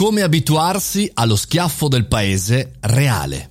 Come abituarsi allo schiaffo del paese reale.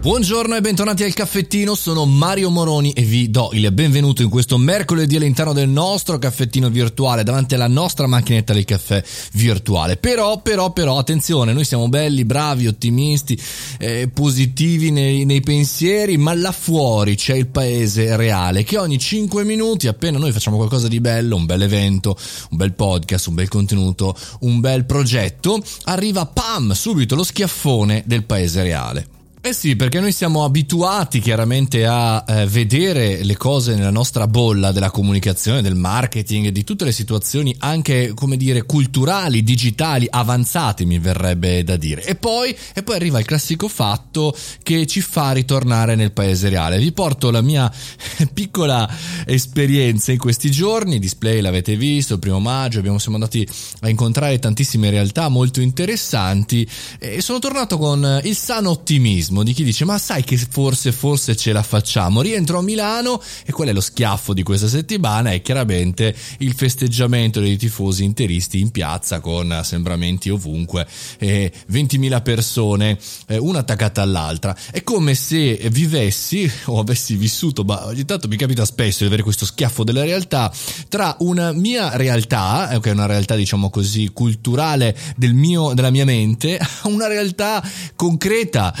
Buongiorno e bentornati al caffettino, sono Mario Moroni e vi do il benvenuto in questo mercoledì all'interno del nostro caffettino virtuale davanti alla nostra macchinetta del caffè virtuale. Però, però, però, attenzione, noi siamo belli, bravi, ottimisti, eh, positivi nei, nei pensieri, ma là fuori c'è il paese reale che ogni 5 minuti, appena noi facciamo qualcosa di bello, un bel evento, un bel podcast, un bel contenuto, un bel progetto, arriva pam, subito lo schiaffone del paese reale. Eh sì, perché noi siamo abituati chiaramente a eh, vedere le cose nella nostra bolla della comunicazione, del marketing, di tutte le situazioni anche, come dire, culturali, digitali, avanzate mi verrebbe da dire. E poi, e poi arriva il classico fatto che ci fa ritornare nel paese reale. Vi porto la mia piccola esperienza in questi giorni, display l'avete visto, il primo maggio, abbiamo, siamo andati a incontrare tantissime realtà molto interessanti e sono tornato con il sano ottimismo ottimismo di chi dice ma sai che forse forse ce la facciamo? Rientro a Milano e qual è lo schiaffo di questa settimana? È chiaramente il festeggiamento dei tifosi interisti in piazza con assembramenti ovunque eh, 20.000 persone eh, una attaccata all'altra. È come se vivessi o avessi vissuto ma ogni tanto mi capita spesso di avere questo schiaffo della realtà tra una mia realtà eh, che è una realtà diciamo così culturale del mio, della mia mente una realtà concreta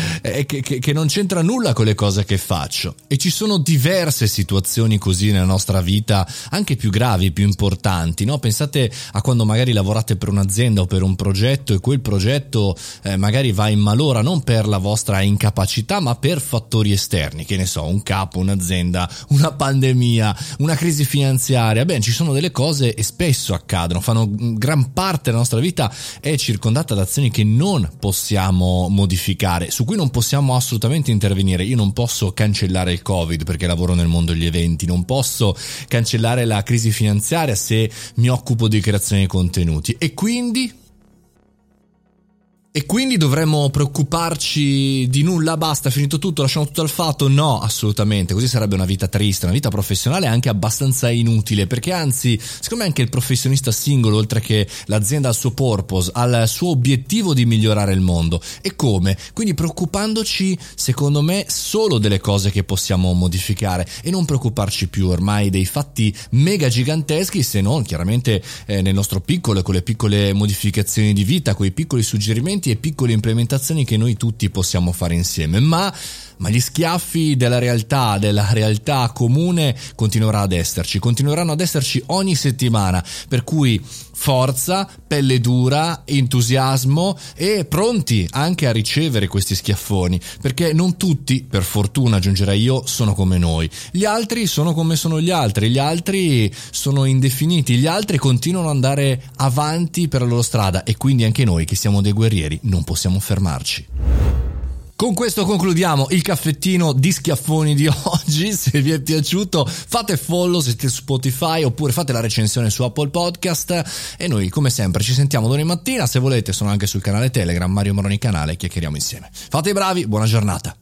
che, che, che non c'entra nulla con le cose che faccio. E ci sono diverse situazioni così nella nostra vita, anche più gravi, più importanti. No? Pensate a quando magari lavorate per un'azienda o per un progetto e quel progetto eh, magari va in malora non per la vostra incapacità, ma per fattori esterni, che ne so, un capo, un'azienda, una pandemia, una crisi finanziaria. Beh, ci sono delle cose e spesso accadono, fanno gran parte della nostra vita è circondata da azioni che non possiamo modificare, su cui non possiamo possiamo assolutamente intervenire. Io non posso cancellare il Covid perché lavoro nel mondo degli eventi, non posso cancellare la crisi finanziaria se mi occupo di creazione di contenuti. E quindi e quindi dovremmo preoccuparci di nulla, basta, finito tutto, lasciamo tutto al fatto? No, assolutamente, così sarebbe una vita triste, una vita professionale anche abbastanza inutile, perché anzi, secondo me anche il professionista singolo, oltre che l'azienda al suo purpose, ha il suo obiettivo di migliorare il mondo. E come? Quindi preoccupandoci, secondo me, solo delle cose che possiamo modificare e non preoccuparci più ormai dei fatti mega giganteschi, se non chiaramente eh, nel nostro piccolo con le piccole modificazioni di vita, quei piccoli suggerimenti e piccole implementazioni che noi tutti possiamo fare insieme, ma, ma gli schiaffi della realtà, della realtà comune continuerà ad esserci, continueranno ad esserci ogni settimana, per cui forza, pelle dura, entusiasmo e pronti anche a ricevere questi schiaffoni, perché non tutti, per fortuna aggiungerei io, sono come noi. Gli altri sono come sono gli altri, gli altri sono indefiniti, gli altri continuano ad andare avanti per la loro strada. E quindi anche noi che siamo dei guerrieri non possiamo fermarci. Con questo concludiamo il caffettino di schiaffoni di oggi. Se vi è piaciuto, fate follow se siete su Spotify oppure fate la recensione su Apple Podcast. E noi, come sempre, ci sentiamo domani mattina. Se volete, sono anche sul canale Telegram, Mario Moroni Canale, chiacchieriamo insieme. Fate i bravi, buona giornata.